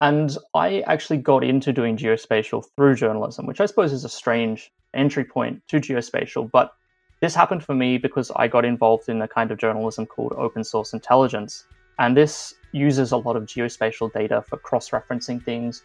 And I actually got into doing geospatial through journalism, which I suppose is a strange entry point to geospatial. But this happened for me because I got involved in a kind of journalism called open source intelligence. And this uses a lot of geospatial data for cross referencing things.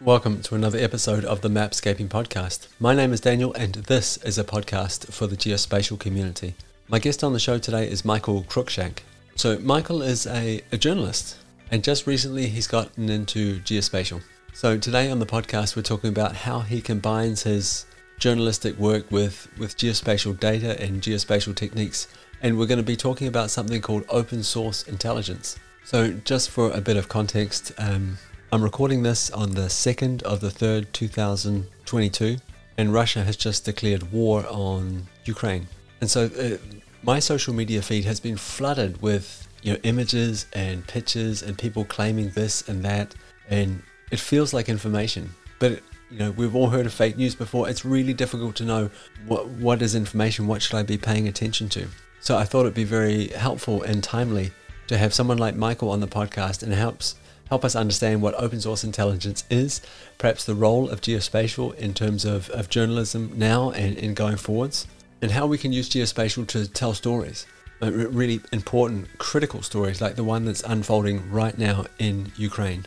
Welcome to another episode of the Mapscaping Podcast. My name is Daniel, and this is a podcast for the geospatial community. My guest on the show today is Michael Cruickshank. So, Michael is a, a journalist and just recently, he's gotten into geospatial. So today on the podcast, we're talking about how he combines his journalistic work with, with geospatial data and geospatial techniques. And we're going to be talking about something called open source intelligence. So just for a bit of context, um, I'm recording this on the 2nd of the 3rd, 2022, and Russia has just declared war on Ukraine. And so uh, my social media feed has been flooded with you know images and pictures and people claiming this and that and it feels like information. But you know we've all heard of fake news before. It's really difficult to know what what is information what should i be paying attention to? So i thought it'd be very helpful and timely to have someone like michael on the podcast and helps help us understand what open source intelligence is perhaps the role of geospatial in terms of, of journalism now and, and going forwards and how we can use geospatial to tell stories really important, critical stories like the one that's unfolding right now in Ukraine.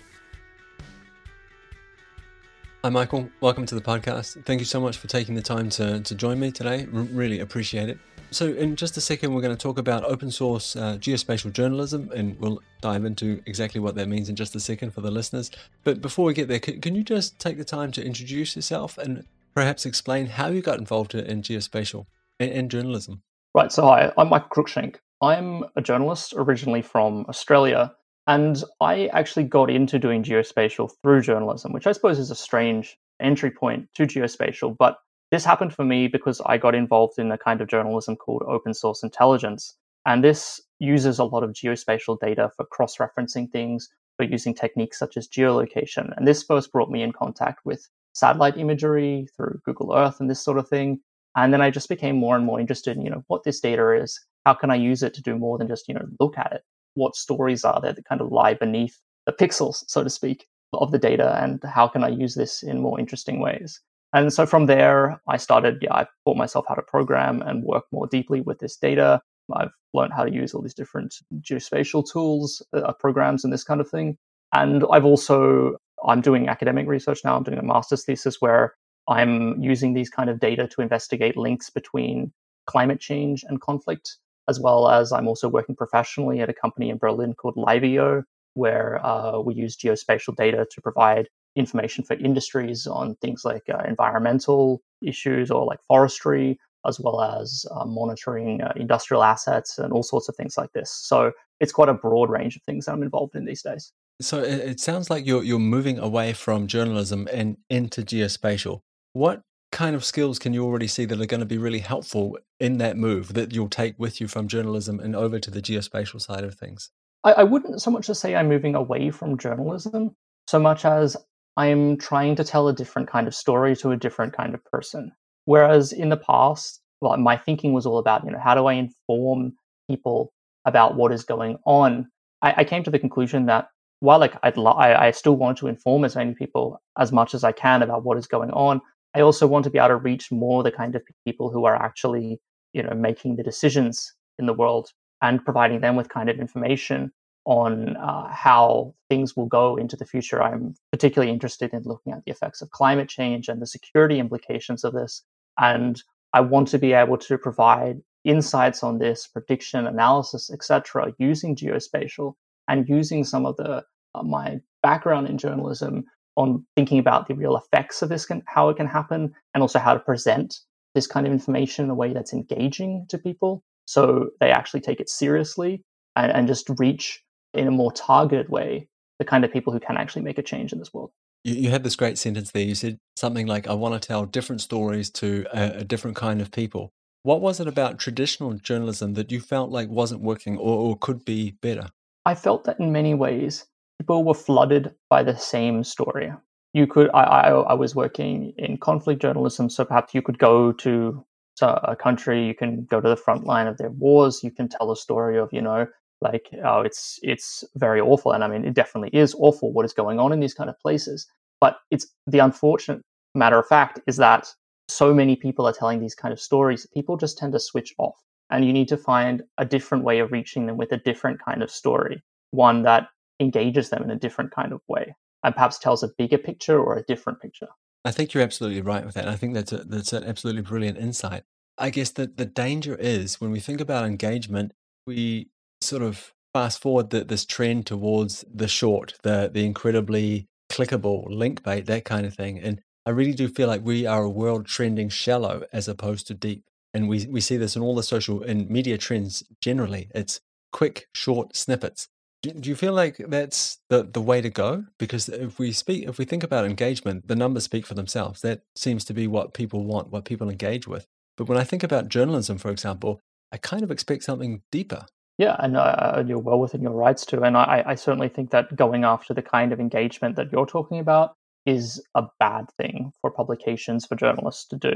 Hi, Michael. Welcome to the podcast. Thank you so much for taking the time to, to join me today. R- really appreciate it. So, in just a second, we're going to talk about open source uh, geospatial journalism, and we'll dive into exactly what that means in just a second for the listeners. But before we get there, can, can you just take the time to introduce yourself and perhaps explain how you got involved in geospatial and, and journalism? Right, so hi, I'm Michael Cruickshank. I'm a journalist originally from Australia, and I actually got into doing geospatial through journalism, which I suppose is a strange entry point to geospatial. But this happened for me because I got involved in a kind of journalism called open source intelligence. And this uses a lot of geospatial data for cross referencing things, for using techniques such as geolocation. And this first brought me in contact with satellite imagery through Google Earth and this sort of thing. And then I just became more and more interested in, you know, what this data is. How can I use it to do more than just, you know, look at it? What stories are there that kind of lie beneath the pixels, so to speak, of the data? And how can I use this in more interesting ways? And so from there, I started, yeah, I taught myself how to program and work more deeply with this data. I've learned how to use all these different geospatial tools, uh, programs, and this kind of thing. And I've also, I'm doing academic research now. I'm doing a master's thesis where I'm using these kind of data to investigate links between climate change and conflict, as well as I'm also working professionally at a company in Berlin called LiveEO, where uh, we use geospatial data to provide information for industries on things like uh, environmental issues or like forestry, as well as uh, monitoring uh, industrial assets and all sorts of things like this. So it's quite a broad range of things that I'm involved in these days. So it, sounds like you're you're moving away from journalism and into geospatial. What kind of skills can you already see that are going to be really helpful in that move that you'll take with you from journalism and over to the geospatial side of things? I, I wouldn't so much as say I'm moving away from journalism, so much as I'm trying to tell a different kind of story to a different kind of person. Whereas in the past, well, my thinking was all about, you know, how do I inform people about what is going on? I, I came to the conclusion that while like I'd li- I, I still want to inform as many people as much as I can about what is going on, I also want to be able to reach more the kind of people who are actually, you know, making the decisions in the world and providing them with kind of information on uh, how things will go into the future. I'm particularly interested in looking at the effects of climate change and the security implications of this. And I want to be able to provide insights on this, prediction, analysis, etc., using geospatial and using some of the uh, my background in journalism on thinking about the real effects of this, can, how it can happen, and also how to present this kind of information in a way that's engaging to people so they actually take it seriously and, and just reach in a more targeted way the kind of people who can actually make a change in this world. You, you had this great sentence there. You said something like, I want to tell different stories to a, a different kind of people. What was it about traditional journalism that you felt like wasn't working or, or could be better? I felt that in many ways, people were flooded by the same story. You could, I, I, I was working in conflict journalism, so perhaps you could go to a country, you can go to the front line of their wars, you can tell a story of, you know, like oh it's it's very awful and i mean it definitely is awful what is going on in these kind of places but it's the unfortunate matter of fact is that so many people are telling these kind of stories people just tend to switch off and you need to find a different way of reaching them with a different kind of story one that engages them in a different kind of way and perhaps tells a bigger picture or a different picture i think you're absolutely right with that i think that's a, that's an absolutely brilliant insight i guess that the danger is when we think about engagement we sort of fast forward the, this trend towards the short, the the incredibly clickable link bait, that kind of thing. And I really do feel like we are a world trending shallow as opposed to deep. And we, we see this in all the social and media trends generally. It's quick, short snippets. Do, you feel like that's the, the way to go? Because if we speak, if we think about engagement, the numbers speak for themselves. That seems to be what people want, what people engage with. But when I think about journalism, for example, I kind of expect something deeper. Yeah, and uh, you're well within your rights to. And I, I certainly think that going after the kind of engagement that you're talking about is a bad thing for publications, for journalists to do.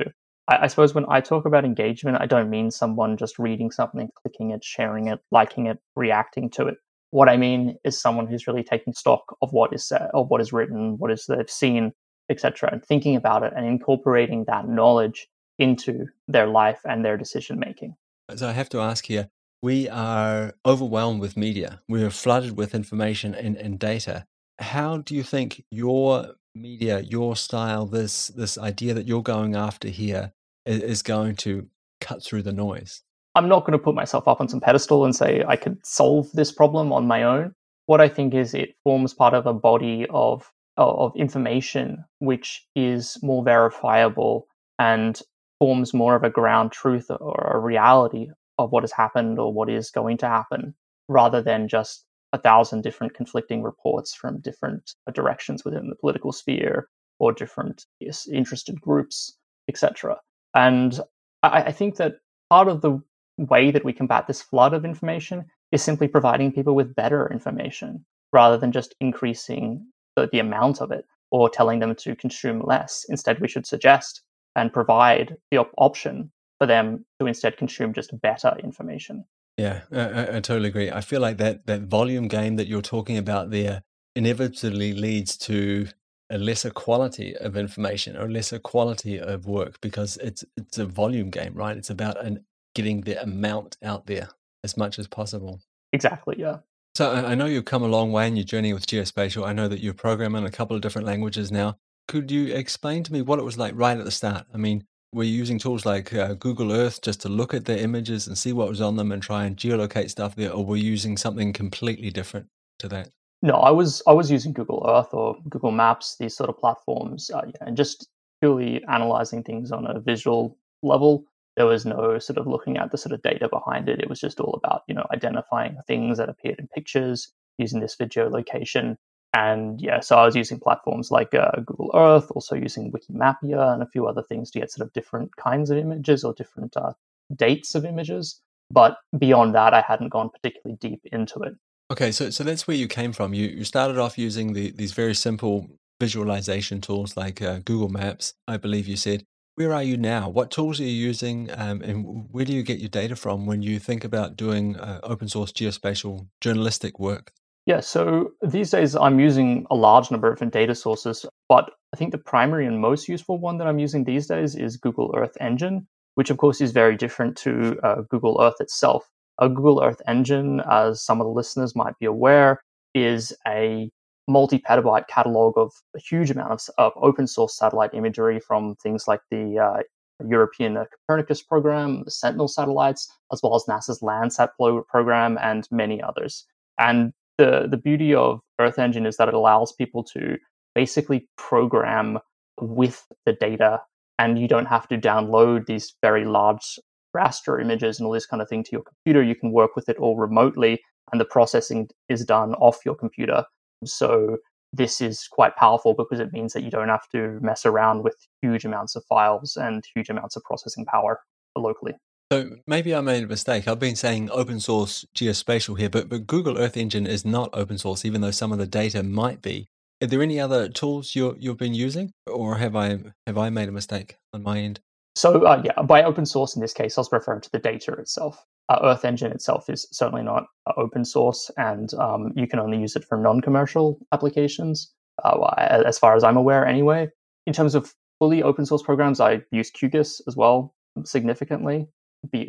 I, I, suppose when I talk about engagement, I don't mean someone just reading something, clicking it, sharing it, liking it, reacting to it. What I mean is someone who's really taking stock of what is said, of what is written, what is they've seen, etc., and thinking about it and incorporating that knowledge into their life and their decision making. So I have to ask here we are overwhelmed with media. We are flooded with information and, and data. How do you think your media, your style, this this idea that you're going after here is, is going to cut through the noise? I'm not going to put myself up on some pedestal and say I could solve this problem on my own. What I think is it forms part of a body of of information which is more verifiable and forms more of a ground truth or a reality of what has happened or what is going to happen rather than just a thousand different conflicting reports from different directions within the political sphere or different interested groups, etc. And I, I think that part of the way that we combat this flood of information is simply providing people with better information rather than just increasing the, the amount of it or telling them to consume less. Instead, we should suggest and provide the op- option for them to instead consume just better information. Yeah, I, I, totally agree. I feel like that that volume game that you're talking about there inevitably leads to a lesser quality of information or lesser quality of work because it's it's a volume game, right? It's about an, getting the amount out there as much as possible. Exactly. Yeah. So I know you've come a long way in your journey with geospatial. I know that you're programming a couple of different languages now. Could you explain to me what it was like right at the start? I mean, were you using tools like uh, Google Earth just to look at the images and see what was on them and try and geolocate stuff there, or were you using something completely different to that? No, I was I was using Google Earth or Google Maps, these sort of platforms, uh, yeah, and just purely analyzing things on a visual level. There was no sort of looking at the sort of data behind it. It was just all about you know identifying things that appeared in pictures, using this geolocation. and yeah, so I was using platforms like uh, Google Earth, also using Wikimapia and a few other things to get sort of different kinds of images or different uh, dates of images. But beyond that, I hadn't gone particularly deep into it. Okay, so so that's where you came from. You you started off using the, these very simple visualization tools like uh, Google Maps. I believe you said. Where are you now? What tools are you using, um, and where do you get your data from when you think about doing uh, open source geospatial journalistic work? Yeah, so these days I'm using a large number of different data sources, but I think the primary and most useful one that I'm using these days is Google Earth Engine, which of course is very different to uh, Google Earth itself. A Google Earth Engine, as some of the listeners might be aware, is a multi petabyte catalog of a huge amount of, of, open source satellite imagery from things like the uh, European Copernicus program, the Sentinel satellites, as well as NASA's Landsat program, and many others. And the the beauty of Earth Engine is that it allows people to basically program with the data, and you don't have to download these very large raster images and all this kind of thing to your computer. You can work with it all remotely, and the processing is done off your computer. So this is quite powerful because it means that you don't have to mess around with huge amounts of files and huge amounts of processing power locally. So maybe I made a mistake. I've been saying open source geospatial here, but, but Google Earth Engine is not open source, even though some of the data might be. Are there any other tools you you've been using, or have I have I made a mistake on my end? So uh, yeah, by open source in this case, I was referring to the data itself. Uh, Earth Engine itself is certainly not uh, open source, and um, you can only use it for non-commercial applications, uh, as far as I'm aware. Anyway, in terms of fully open source programs, I use QGIS as well significantly.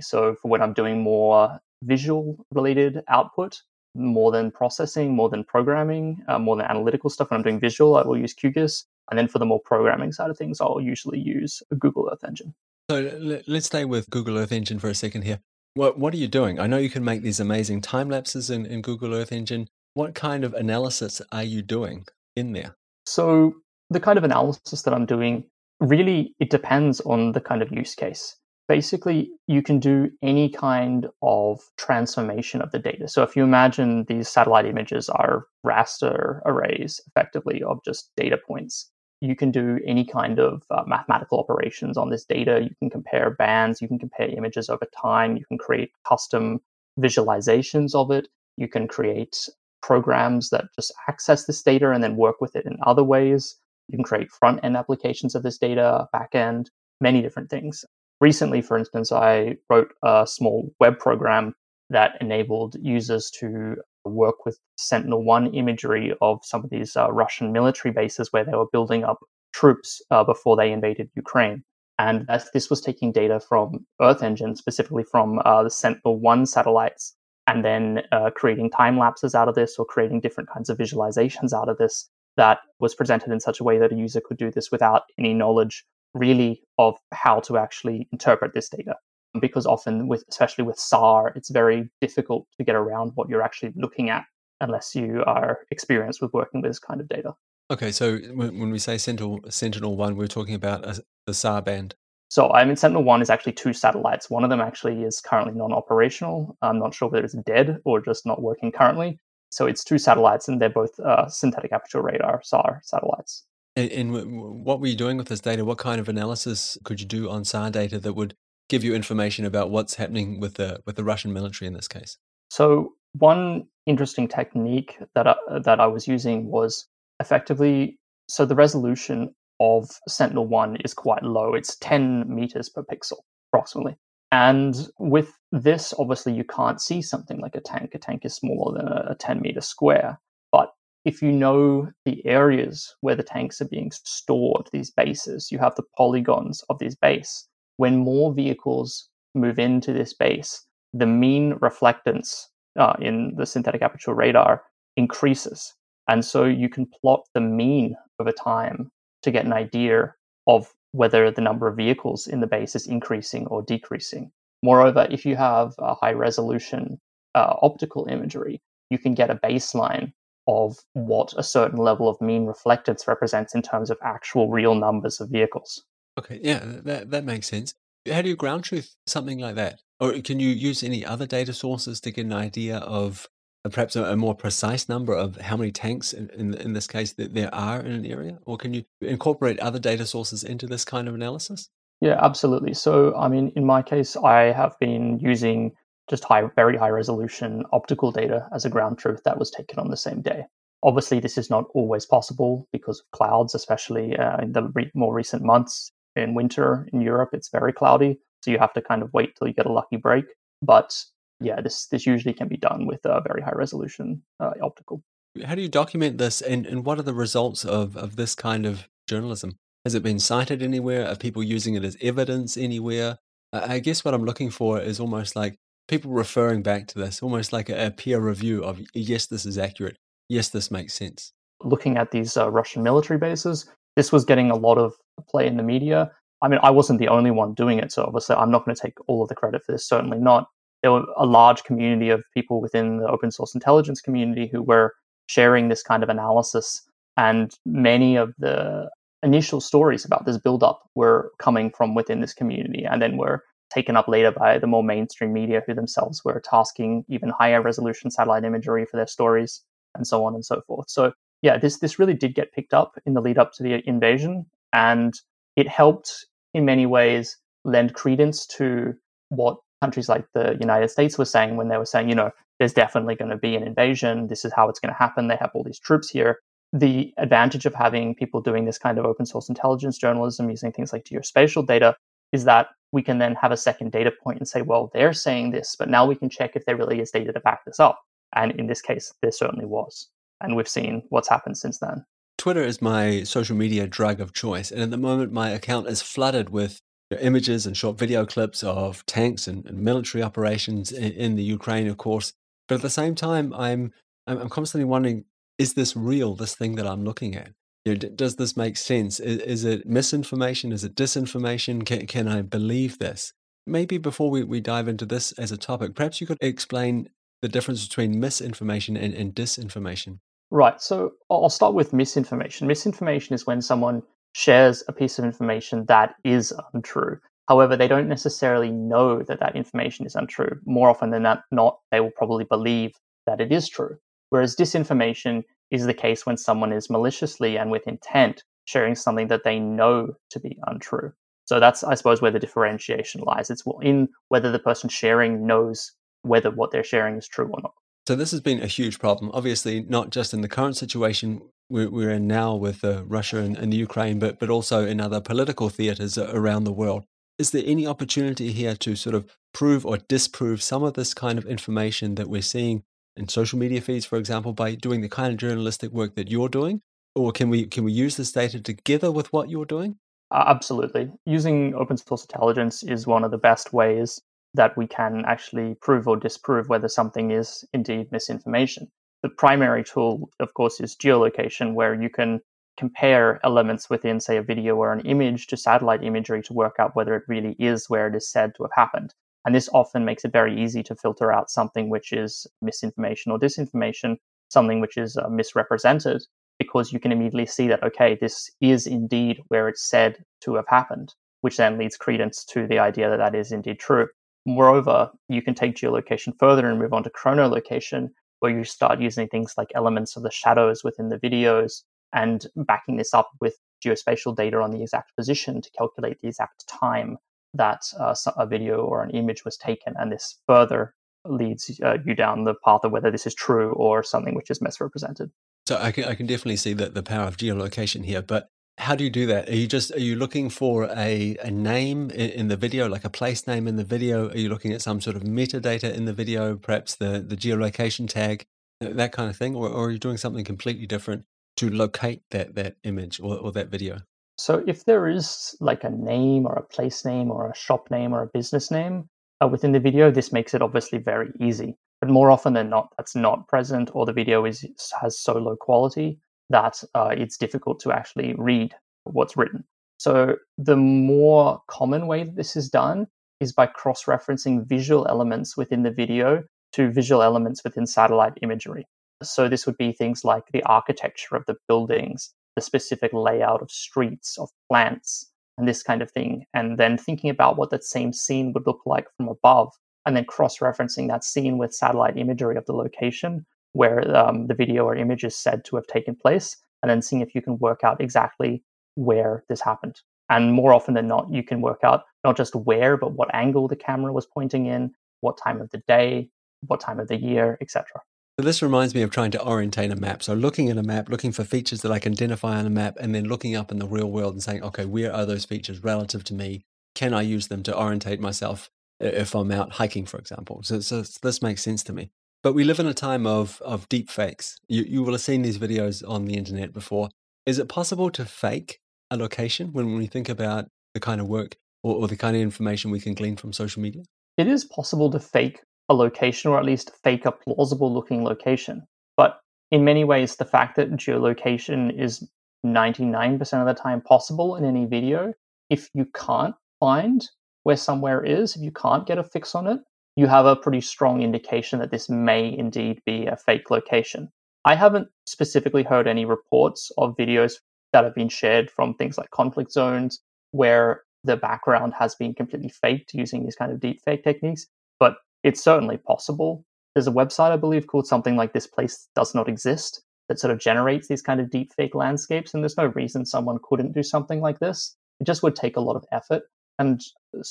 So for when I'm doing more visual related output, more than processing, more than programming, uh, more than analytical stuff. When I'm doing visual, I will use QGIS. And then for the more programming side of things, I'll usually use Google Earth Engine. So let's stay with Google Earth Engine for a second here. What what are you doing? I know you can make these amazing time lapses in, in Google Earth Engine. What kind of analysis are you doing in there? So the kind of analysis that I'm doing really it depends on the kind of use case. Basically, you can do any kind of transformation of the data. So if you imagine these satellite images are raster arrays effectively of just data points, you can do any kind of uh, mathematical operations on this data. You can compare bands, you can compare images over time, you can create custom visualizations of it, you can create programs that just access this data and then work with it in other ways. You can create front end applications of this data, back end, many different things. Recently, for instance, I wrote a small web program that enabled users to work with Sentinel 1 imagery of some of these uh, Russian military bases where they were building up troops uh, before they invaded Ukraine. And this was taking data from Earth Engine, specifically from uh, the Sentinel 1 satellites, and then uh, creating time lapses out of this or creating different kinds of visualizations out of this that was presented in such a way that a user could do this without any knowledge really of how to actually interpret this data because often with especially with SAR, it's very difficult to get around what you're actually looking at unless you are experienced with working with this kind of data. Okay, so when we say Sentinel Sentinel One, we're talking about a, the SAR band. So I mean, Sentinel One is actually two satellites. One of them actually is currently non-operational. I'm not sure whether it's dead or just not working currently. So it's two satellites, and they're both uh, synthetic aperture radar SAR satellites. And, and what were you doing with this data? What kind of analysis could you do on SAR data that would give you information about what's happening with the with the Russian military in this case? So one interesting technique that I, that I was using was effectively so the resolution of Sentinel One is quite low. It's 10 meters per pixel approximately. And with this, obviously, you can't see something like a tank. A tank is smaller than a 10 meter square. But if you know the areas where the tanks are being stored, these bases, you have the polygons of these base, when more vehicles move into this base, the mean reflectance uh, in the synthetic aperture radar increases. And so you can plot the mean over time to get an idea of whether the number of vehicles in the base is increasing or decreasing. Moreover, if you have a high resolution uh, optical imagery, you can get a baseline of what a certain level of mean reflectance represents in terms of actual real numbers of vehicles. Okay, yeah, that that makes sense. How do you ground truth something like that? Or can you use any other data sources to get an idea of uh, perhaps a, a, more precise number of how many tanks in, in, in this case that there are in an area? Or can you incorporate other data sources into this kind of analysis? Yeah, absolutely. So, I mean, in my case, I have been using just high, very high resolution optical data as a ground truth that was taken on the same day. Obviously, this is not always possible because of clouds, especially uh, in the re- more recent months in winter in Europe, it's very cloudy, so you have to kind of wait till you get a lucky break. But yeah, this this usually can be done with a very high resolution uh, optical. How do you document this, and, and what are the results of, of this kind of journalism? Has it been cited anywhere? Are people using it as evidence anywhere? I guess what I'm looking for is almost like people referring back to this, almost like a, a peer review of yes, this is accurate. Yes, this makes sense. Looking at these uh, Russian military bases, this was getting a lot of play in the media. I mean, I wasn't the only one doing it, so obviously I'm not going to take all of the credit for this, certainly not. There were a large community of people within the open source intelligence community who were sharing this kind of analysis, and many of the initial stories about this buildup were coming from within this community and then were taken up later by the more mainstream media who themselves were tasking even higher resolution satellite imagery for their stories and so on and so forth. So yeah, this this really did get picked up in the lead up to the invasion, and it helped in many ways lend credence to what countries like the United States were saying when they were saying, you know, there's definitely going to be an invasion. This is how it's going to happen. They have all these troops here. The advantage of having people doing this kind of open source intelligence journalism using things like geospatial data is that we can then have a second data point and say, well, they're saying this, but now we can check if there really is data to back this up. And in this case, there certainly was. And we've seen what's happened since then. Twitter is my social media drug of choice. And at the moment, my account is flooded with images and short video clips of tanks and, and military operations in, in, the Ukraine, of course. But at the same time, I'm, I'm constantly wondering is this real, this thing that I'm looking at? You know, does this make sense? Is, is, it misinformation? Is it disinformation? Can, can I believe this? Maybe before we, we dive into this as a topic, perhaps you could explain the difference between misinformation and, and disinformation. Right. So I'll start with misinformation. Misinformation is when someone shares a piece of information that is untrue. However, they don't necessarily know that that information is untrue. More often than not they will probably believe that it is true. Whereas disinformation is the case when someone is maliciously and with intent sharing something that they know to be untrue. So that's, I suppose, where the differentiation lies. It's in whether the person sharing knows whether what they're sharing is true or not. So this has been a huge problem. Obviously, not just in the current situation we're, in now with uh, Russia and, and the Ukraine, but but also in other political theaters around the world. Is there any opportunity here to sort of prove or disprove some of this kind of information that we're seeing in social media feeds, for example, by doing the kind of journalistic work that you're doing? Or can we can we use this data together with what you're doing? Absolutely. Using open source intelligence is one of the best ways that we can actually prove or disprove whether something is indeed misinformation. The primary tool, of course, is geolocation, where you can compare elements within, say, a video or an image to satellite imagery to work out whether it really is where it is said to have happened. And this often makes it very easy to filter out something which is misinformation or disinformation, something which is uh, misrepresented, because you can immediately see that, okay, this is indeed where it's said to have happened, which then leads credence to the idea that that is indeed true. Moreover, you can take geolocation further and move on to chronolocation, where you start using things like elements of the shadows within the videos and backing this up with geospatial data on the exact position to calculate the exact time that uh, a video or an image was taken. And this further leads uh, you down the path of whether this is true or something which is misrepresented. So I can, I can definitely see that the power of geolocation here. But how do you do that? Are you just are you looking for a, a name in, in, the video, like a place name in the video? Are you looking at some sort of metadata in the video, perhaps the, the geolocation tag, that kind of thing? Or, or are you doing something completely different to locate that, that image or, or that video? So if there is like a name or a place name or a shop name or a business name uh, within the video, this makes it obviously very easy. But more often than not, that's not present, or the video is has so low quality that uh, it's difficult to actually read what's written. So the more common way that this is done is by cross-referencing visual elements within the video to visual elements within satellite imagery. So this would be things like the architecture of the buildings, the specific layout of streets, of plants, and this kind of thing. And then thinking about what that same scene would look like from above, and then cross-referencing that scene with satellite imagery of the location where um, the video or image is said to have taken place, and then seeing if you can work out exactly where this happened. And more often than not, you can work out not just where, but what angle the camera was pointing in, what time of the day, what time of the year, etc. So this reminds me of trying to orientate a map. So looking at a map, looking for features that I can identify on a map, and then looking up in the real world and saying, okay, where are those features relative to me? Can I use them to orientate myself if I'm out hiking, for example? So, so this makes sense to me. But we live in a time of, of deep fakes. You, you will have seen these videos on the internet before. Is it possible to fake a location when we think about the kind of work or, or the kind of information we can glean from social media? It is possible to fake a location or at least fake a plausible looking location. But in many ways, the fact that geolocation is 99% of the time possible in any video, if you can't find where somewhere is, if you can't get a fix on it, you have a pretty strong indication that this may indeed be a fake location. I haven't specifically heard any reports of videos that have been shared from things like conflict zones where the background has been completely faked using these kind of deep fake techniques, but it's certainly possible. There's a website, I believe, called something like This Place Does Not Exist that sort of generates these kind of deep fake landscapes. And there's no reason someone couldn't do something like this. It just would take a lot of effort. And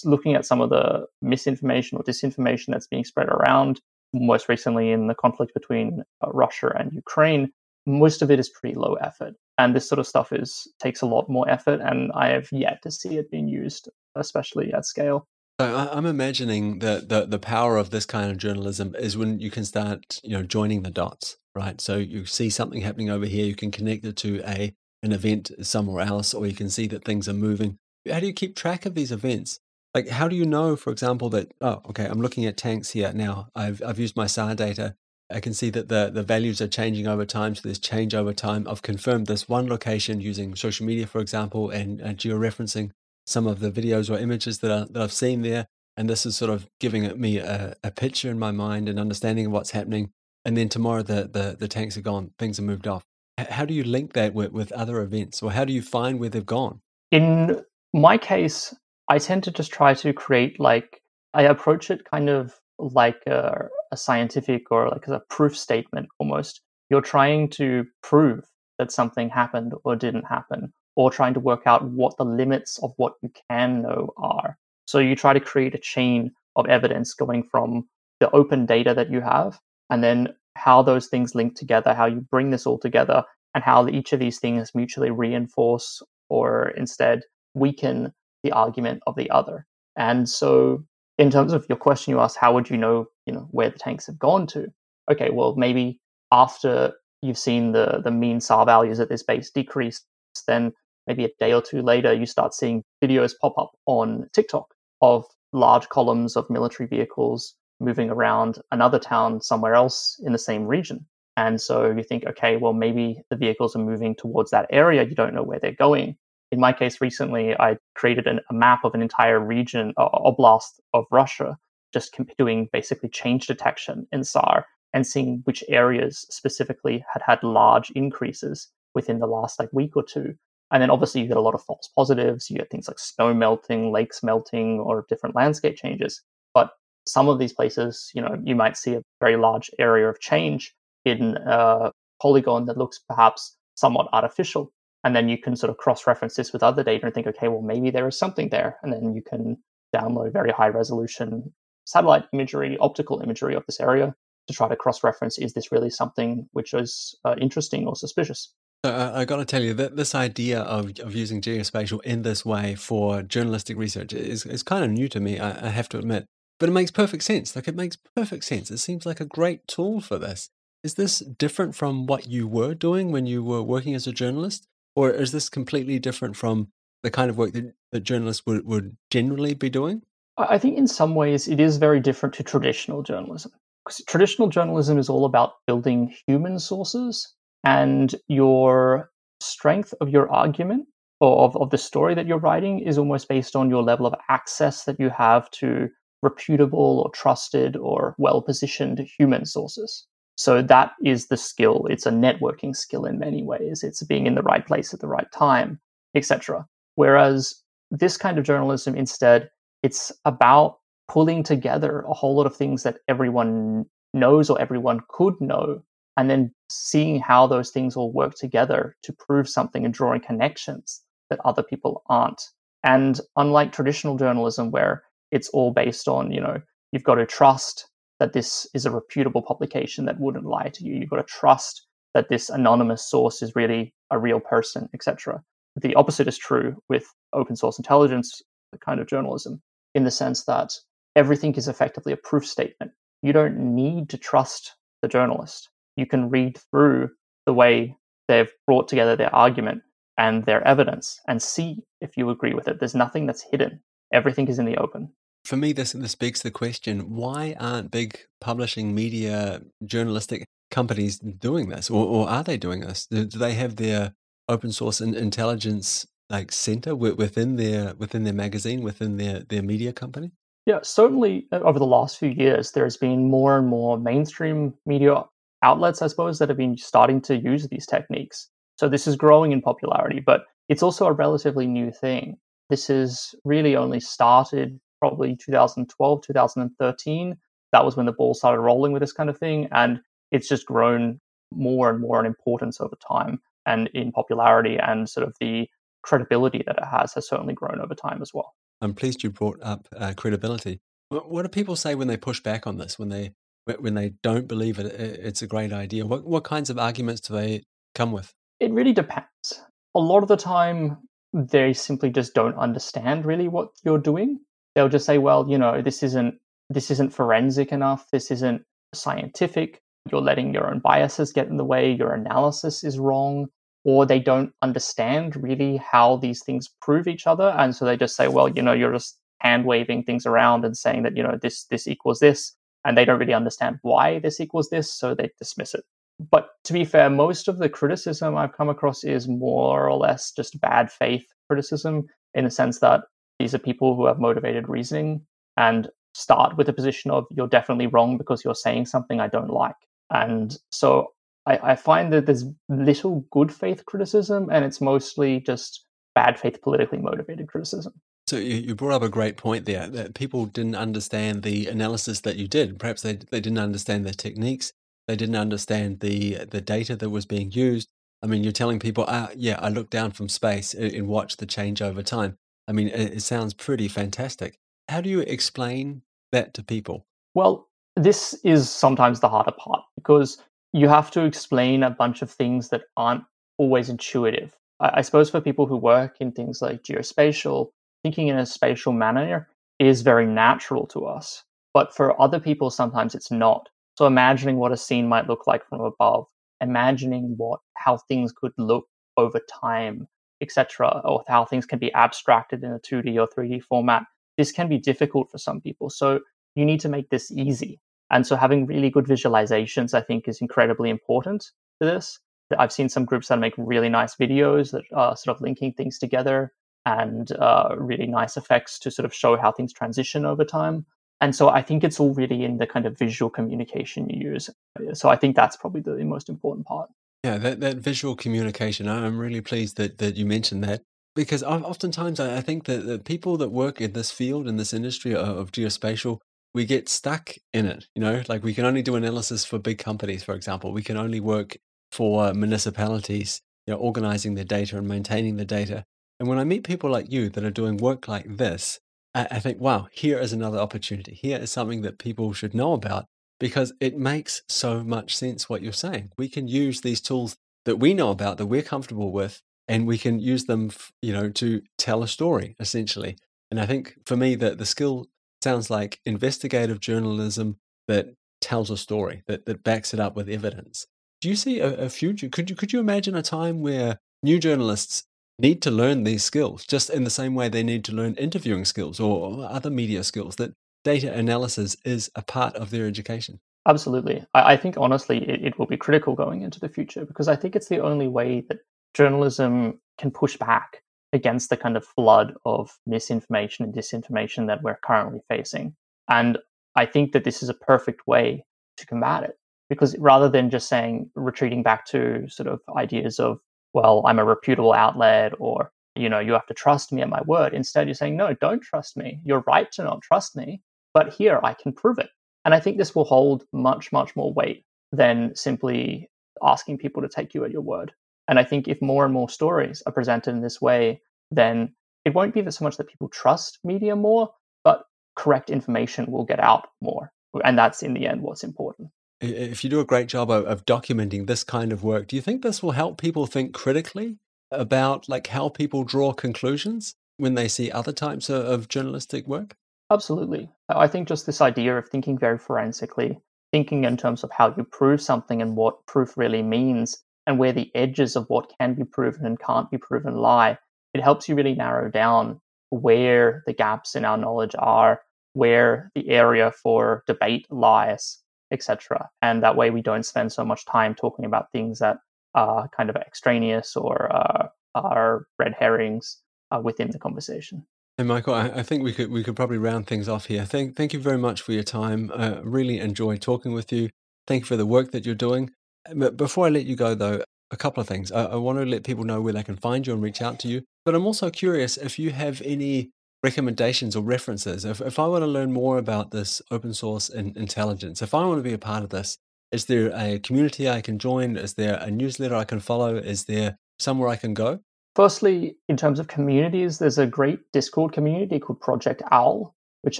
looking at some of the misinformation or disinformation that's being spread around, most recently in the conflict between uh, Russia and Ukraine, most of it is pretty low effort. And this sort of stuff is takes a lot more effort, and I have yet to see it being used, especially at scale. So I'm imagining that the the power of this kind of journalism is when you can start, you know, joining the dots, right? So you see something happening over here, you can connect it to a an event somewhere else, or you can see that things are moving. How do you keep track of these events? Like, how do you know, for example, that oh, okay, I'm looking at tanks here now. I've I've used my SAR data. I can see that the the values are changing over time. So there's change over time. I've confirmed this one location using social media, for example, and, and georeferencing some of the videos or images that, I, that I've seen there. And this is sort of giving me a, a picture in my mind and understanding of what's happening. And then tomorrow the, the, the tanks are gone, things are moved off. How do you link that with, with other events or how do you find where they've gone? In my case, I tend to just try to create like, I approach it kind of like a, a scientific or like a proof statement almost. You're trying to prove that something happened or didn't happen or trying to work out what the limits of what you can know are. So you try to create a chain of evidence going from the open data that you have and then how those things link together, how you bring this all together, and how each of these things mutually reinforce or instead weaken the argument of the other. And so, in terms of your question, you asked, how would you know, you know, where the tanks have gone to? Okay, well, maybe after you've seen the the mean SAR values at this base decrease, then maybe a day or two later, you start seeing videos pop up on TikTok of large columns of military vehicles moving around another town somewhere else in the same region. And so you think, okay, well, maybe the vehicles are moving towards that area. You don't know where they're going. In my case, recently, I created an, a map of an entire region, uh, oblast of Russia, just doing basically change detection in SAR and seeing which areas specifically had had large increases within the last like week or two and then obviously you get a lot of false positives. You get things like snow melting, lakes melting, or different landscape changes. But some of these places, you know, you might see a very large area of change in a polygon that looks perhaps somewhat artificial. And then you can sort of cross reference this with other data and think, okay, well, maybe there is something there. And then you can download very high resolution satellite imagery, optical imagery of this area to try to cross reference is this really something which is uh, interesting or suspicious? Uh, I got to tell you that this idea of, of using geospatial in this way for journalistic research is, is kind of new to me, I, I have to admit. But it makes perfect sense. Like, it makes perfect sense. It seems like a great tool for this. Is this different from what you were doing when you were working as a journalist? Or is this completely different from the kind of work that, that journalists would, would generally be doing? I think in some ways it is very different to traditional journalism. Because traditional journalism is all about building human sources and your strength of your argument or of, of the story that you're writing is almost based on your level of access that you have to reputable or trusted or well positioned human sources. So that is the skill. It's a networking skill in many ways. It's being in the right place at the right time, etc. Whereas this kind of journalism instead, it's about pulling together a whole lot of things that everyone knows or everyone could know and then seeing how those things all work together to prove something and drawing connections that other people aren't. And unlike traditional journalism, where it's all based on, you know, you've got to trust that this is a reputable publication that wouldn't lie to you. You've got to trust that this anonymous source is really a real person, etc. The opposite is true with open source intelligence the kind of journalism, in the sense that everything is effectively a proof statement. You don't need to trust the journalist you can read through the way they've brought together their argument and their evidence and see if you agree with it. There's nothing that's hidden. Everything is in the open. For me, this this begs the question: Why aren't big publishing media journalistic companies doing this, or, or are they doing this? Do, do they have their open source intelligence like center within their within their magazine, within their their media company? Yeah, certainly uh, over the last few years, there's been more and more mainstream media outlets, I suppose, that have been starting to use these techniques. So this is growing in popularity, but it's also a relatively new thing. This has really only started probably 2012, 2013. That was when the ball started rolling with this kind of thing. And it's just grown more and more in importance over time and in popularity and sort of the credibility that it has has certainly grown over time as well. I'm pleased you brought up uh, credibility. What do people say when they push back on this? When they when they don't believe it, it's a great idea. What what kinds of arguments do they come with? It really depends. A lot of the time, they simply just don't understand really what you're doing. They'll just say, well, you know, this isn't this isn't forensic enough. This isn't scientific. You're letting your own biases get in the way. Your analysis is wrong. Or they don't understand really how these things prove each other. And so they just say, well, you know, you're just hand waving things around and saying that, you know, this this equals this. And they don't really understand why this equals this, so they dismiss it. But to be fair, most of the criticism I've come across is more or less just bad faith criticism in the sense that these are people who have motivated reasoning and start with a position of you're definitely wrong because you're saying something I don't like. And so I, I find that there's little good faith criticism and it's mostly just bad faith politically motivated criticism. So you, brought up a great point there that people didn't understand the analysis that you did. Perhaps they, they didn't understand the techniques. They didn't understand the the data that was being used. I mean, you're telling people, ah, yeah, I looked down from space and, and watched the change over time. I mean, it, it sounds pretty fantastic. How do you explain that to people? Well, this is sometimes the harder part because you have to explain a bunch of things that aren't always intuitive. I, I suppose for people who work in things like geospatial, thinking in a spatial manner is very natural to us. But for other people, sometimes it's not. So imagining what a scene might look like from above, imagining what how things could look over time, etc., or how things can be abstracted in a 2D or 3D format, this can be difficult for some people. So you need to make this easy. And so having really good visualizations, I think, is incredibly important to this. I've seen some groups that make really nice videos that are sort of linking things together and uh, really nice effects to sort of show how things transition over time. And so I think it's all really in the kind of visual communication you use. So I think that's probably the most important part. Yeah, that, that visual communication. I'm really pleased that, that you mentioned that because oftentimes I think that the people that work in this field, in this industry of, geospatial, we get stuck in it. You know, like we can only do analysis for big companies, for example. We can only work for municipalities, you know, organizing their data and maintaining the data. And when I meet people like you that are doing work like this, I, I think, wow, here is another opportunity. Here is something that people should know about because it makes so much sense what you're saying. We can use these tools that we know about, that we're comfortable with, and we can use them, you know, to tell a story essentially. And I think for me, that the skill sounds like investigative journalism that tells a story, that, that backs it up with evidence. Do you see a, a future? Could you could you imagine a time where new journalists need to learn these skills, just in the same way they need to learn interviewing skills or other media skills, that data analysis is a part of their education. Absolutely. I, I think honestly, it, it will be critical going into the future because I think it's the only way that journalism can push back against the kind of flood of misinformation and disinformation that we're currently facing. And I think that this is a perfect way to combat it because rather than just saying retreating back to sort of ideas of well, I'm a reputable outlet or, you know, you have to trust me at my word. Instead, you're saying, no, don't trust me. You're right to not trust me, but here I can prove it. And I think this will hold much, much more weight than simply asking people to take you at your word. And I think if more and more stories are presented in this way, then it won't be that so much that people trust media more, but correct information will get out more. And that's in the end what's important if you do a great job of, documenting this kind of work, do you think this will help people think critically about like how people draw conclusions when they see other types of journalistic work? Absolutely. I think just this idea of thinking very forensically, thinking in terms of how you prove something and what proof really means, and where the edges of what can be proven and can't be proven lie, it helps you really narrow down where the gaps in our knowledge are, where the area for debate lies, etc. And that way we don't spend so much time talking about things that are kind of extraneous or uh, are red herrings uh, within the conversation. Michael, I, I, think we could we could probably round things off here. Thank thank you very much for your time. Uh, really enjoyed talking with you. Thank you for the work that you're doing. But before I let you go, though, a couple of things. I, I want to let people know where they can find you and reach out to you. But I'm also curious if you have any recommendations or references. If, if I want to learn more about this open source in, intelligence, if I want to be a part of this, is there a community I can join? Is there a newsletter I can follow? Is there somewhere I can go? Firstly, in terms of communities, there's a great Discord community called Project Owl, which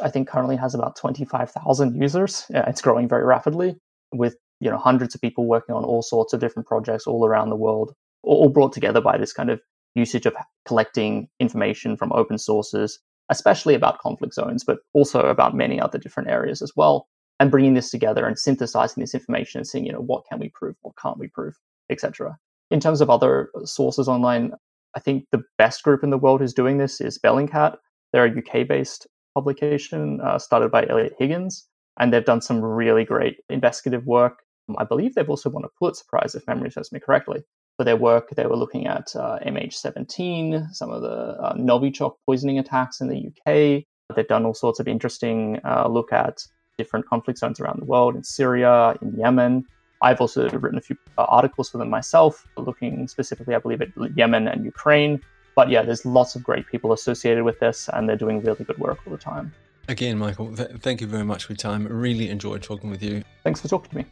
I think currently has about 25,000 users. It's growing very rapidly with you know hundreds of people working on all sorts of different projects all around the world, all brought together by this kind of usage of collecting information from open sources especially about conflict zones, but also about many other different areas as well. And bringing this together and synthesizing this information and seeing, you know, what can we prove, what can't we prove, etc. In terms of other sources online, I think the best group in the world who's doing this is Bellingcat. They're a UK-based publication uh, started by Eliot Higgins, and they've done some really great investigative work. I believe they've also won a Pulitzer Prize, if memory serves me correctly. For their work, they were looking at uh, MH17, some of the uh, Novichok poisoning attacks in the UK. They've done all sorts of interesting uh, look at different conflict zones around the world in Syria, in Yemen. I've also written a few uh, articles for them myself, looking specifically, I believe, at Yemen and Ukraine. But yeah, there's lots of great people associated with this, and they're doing really good work all the time. Again, Michael, th- thank you very much for your time. Really enjoyed talking with you. Thanks for talking to me.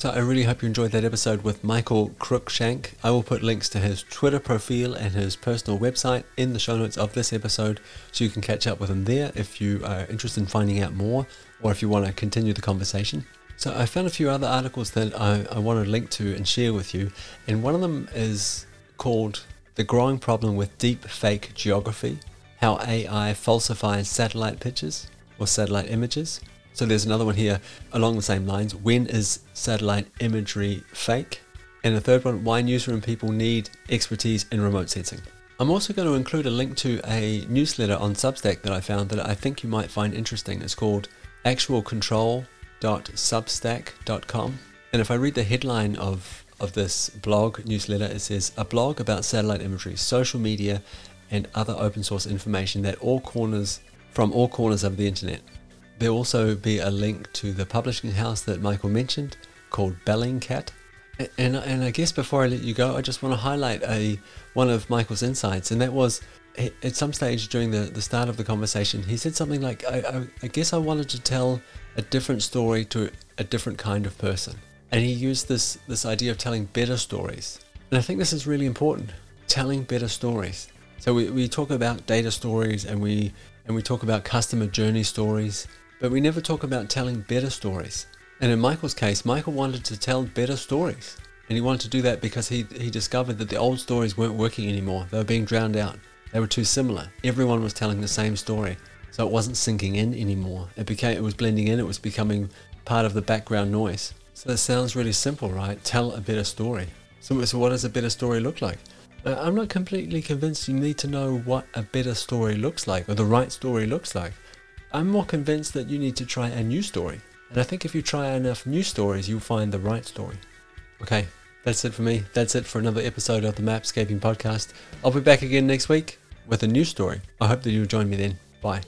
So I really hope you enjoyed that episode with Michael Cruickshank. I will put links to his Twitter profile and his personal website in the show notes of this episode so you can catch up with him there if you are interested in finding out more or if you want to continue the conversation. So I found a few other articles that I, I want to link to and share with you, and one of them is called The Growing Problem with Deep Fake Geography How AI Falsifies Satellite Pictures or Satellite Images. So there's another one here along the same lines. When is satellite imagery fake? And the third one, why newsroom people need expertise in remote sensing. I'm also going to include a link to a newsletter on Substack that I found that I think you might find interesting. It's called actualcontrol.substack.com. And if I read the headline of, of this blog newsletter, it says a blog about satellite imagery, social media, and other open source information that all corners from all corners of the internet. There'll also be a link to the publishing house that Michael mentioned called Bellingcat. And, and I guess before I let you go, I just want to highlight a one of Michael's insights, and that was at some stage during the, the start of the conversation, he said something like, I, I, I guess I wanted to tell a different story to a different kind of person. And he used this, this idea of telling better stories. And I think this is really important telling better stories. So we, we talk about data stories and we, and we talk about customer journey stories but we never talk about telling better stories. And in Michael's case, Michael wanted to tell better stories. And he wanted to do that because he, he discovered that the old stories weren't working anymore. They were being drowned out. They were too similar. Everyone was telling the same story. So it wasn't sinking in anymore. It became it was blending in, it was becoming part of the background noise. So that sounds really simple, right? Tell a better story. So, so what does a better story look like? Uh, I'm not completely convinced you need to know what a better story looks like or the right story looks like. I'm more convinced that you need to try a new story. And I think if you try enough new stories, you'll find the right story. Okay, that's it for me. That's it for another episode of the Mapscaping podcast. I'll be back again next week with a new story. I hope that you'll join me then. Bye.